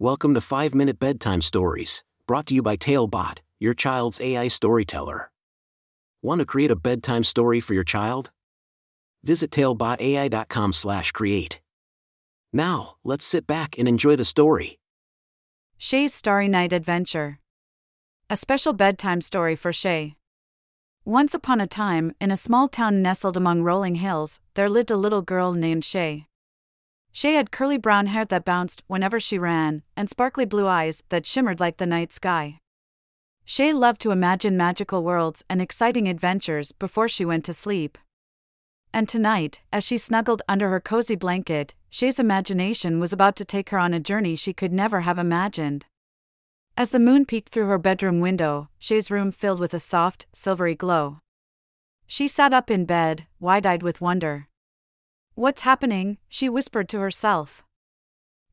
Welcome to 5 Minute Bedtime Stories, brought to you by Talebot, your child's AI storyteller. Want to create a bedtime story for your child? Visit talebotai.com/create. Now, let's sit back and enjoy the story. Shay's Starry Night Adventure. A special bedtime story for Shay. Once upon a time, in a small town nestled among rolling hills, there lived a little girl named Shay. Shay had curly brown hair that bounced whenever she ran, and sparkly blue eyes that shimmered like the night sky. Shay loved to imagine magical worlds and exciting adventures before she went to sleep. And tonight, as she snuggled under her cozy blanket, Shay's imagination was about to take her on a journey she could never have imagined. As the moon peeked through her bedroom window, Shay's room filled with a soft, silvery glow. She sat up in bed, wide eyed with wonder. What's happening? she whispered to herself.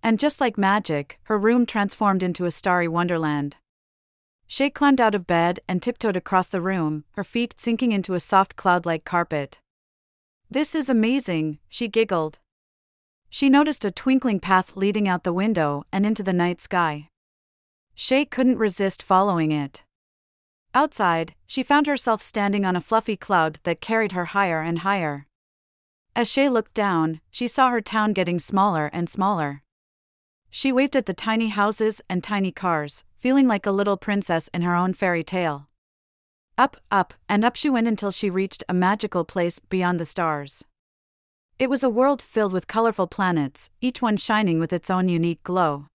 And just like magic, her room transformed into a starry wonderland. Shay climbed out of bed and tiptoed across the room, her feet sinking into a soft cloud like carpet. This is amazing, she giggled. She noticed a twinkling path leading out the window and into the night sky. Shay couldn't resist following it. Outside, she found herself standing on a fluffy cloud that carried her higher and higher. As Shay looked down, she saw her town getting smaller and smaller. She waved at the tiny houses and tiny cars, feeling like a little princess in her own fairy tale. Up, up, and up she went until she reached a magical place beyond the stars. It was a world filled with colorful planets, each one shining with its own unique glow.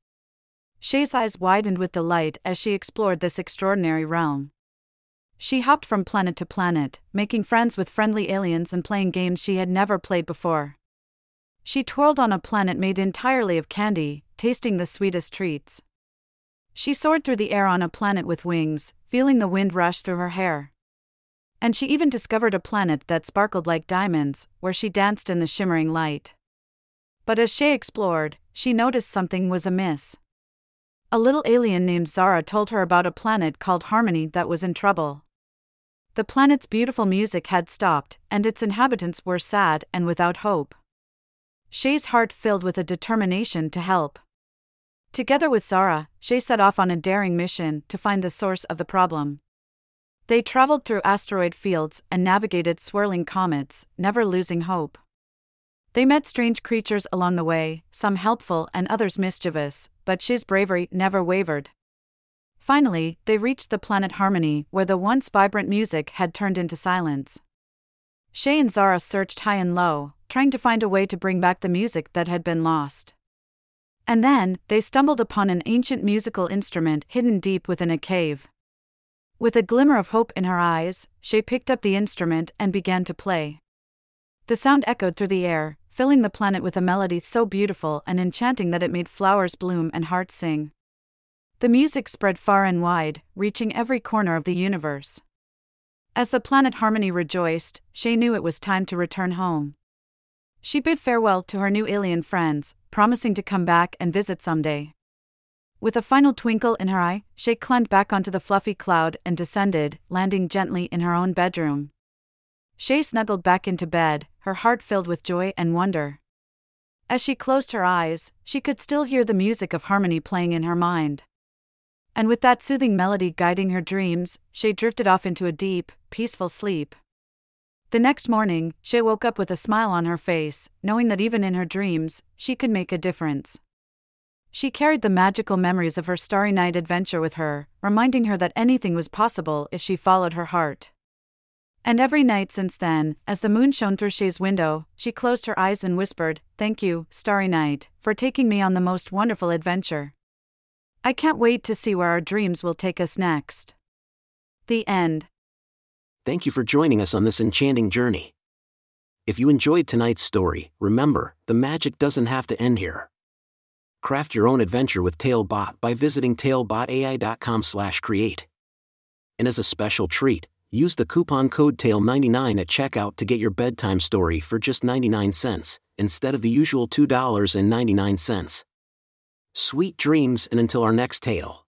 Shay's eyes widened with delight as she explored this extraordinary realm. She hopped from planet to planet, making friends with friendly aliens and playing games she had never played before. She twirled on a planet made entirely of candy, tasting the sweetest treats. She soared through the air on a planet with wings, feeling the wind rush through her hair. And she even discovered a planet that sparkled like diamonds, where she danced in the shimmering light. But as Shay explored, she noticed something was amiss. A little alien named Zara told her about a planet called Harmony that was in trouble. The planet's beautiful music had stopped, and its inhabitants were sad and without hope. Shay's heart filled with a determination to help. Together with Zara, Shay set off on a daring mission to find the source of the problem. They traveled through asteroid fields and navigated swirling comets, never losing hope. They met strange creatures along the way, some helpful and others mischievous, but Shay's bravery never wavered. Finally, they reached the planet Harmony, where the once vibrant music had turned into silence. Shay and Zara searched high and low, trying to find a way to bring back the music that had been lost. And then, they stumbled upon an ancient musical instrument hidden deep within a cave. With a glimmer of hope in her eyes, Shay picked up the instrument and began to play. The sound echoed through the air, filling the planet with a melody so beautiful and enchanting that it made flowers bloom and hearts sing. The music spread far and wide, reaching every corner of the universe. As the planet Harmony rejoiced, Shay knew it was time to return home. She bid farewell to her new alien friends, promising to come back and visit someday. With a final twinkle in her eye, Shay climbed back onto the fluffy cloud and descended, landing gently in her own bedroom. Shay snuggled back into bed, her heart filled with joy and wonder. As she closed her eyes, she could still hear the music of harmony playing in her mind and with that soothing melody guiding her dreams, Shay drifted off into a deep, peaceful sleep. The next morning, Shay woke up with a smile on her face, knowing that even in her dreams, she could make a difference. She carried the magical memories of her starry night adventure with her, reminding her that anything was possible if she followed her heart. And every night since then, as the moon shone through Shay's window, she closed her eyes and whispered, Thank you, starry night, for taking me on the most wonderful adventure. I can't wait to see where our dreams will take us next. The end. Thank you for joining us on this enchanting journey. If you enjoyed tonight's story, remember, the magic doesn't have to end here. Craft your own adventure with Talebot by visiting talebotai.com/create. And as a special treat, use the coupon code TALE99 at checkout to get your bedtime story for just 99 cents instead of the usual $2.99. Sweet dreams and until our next tale.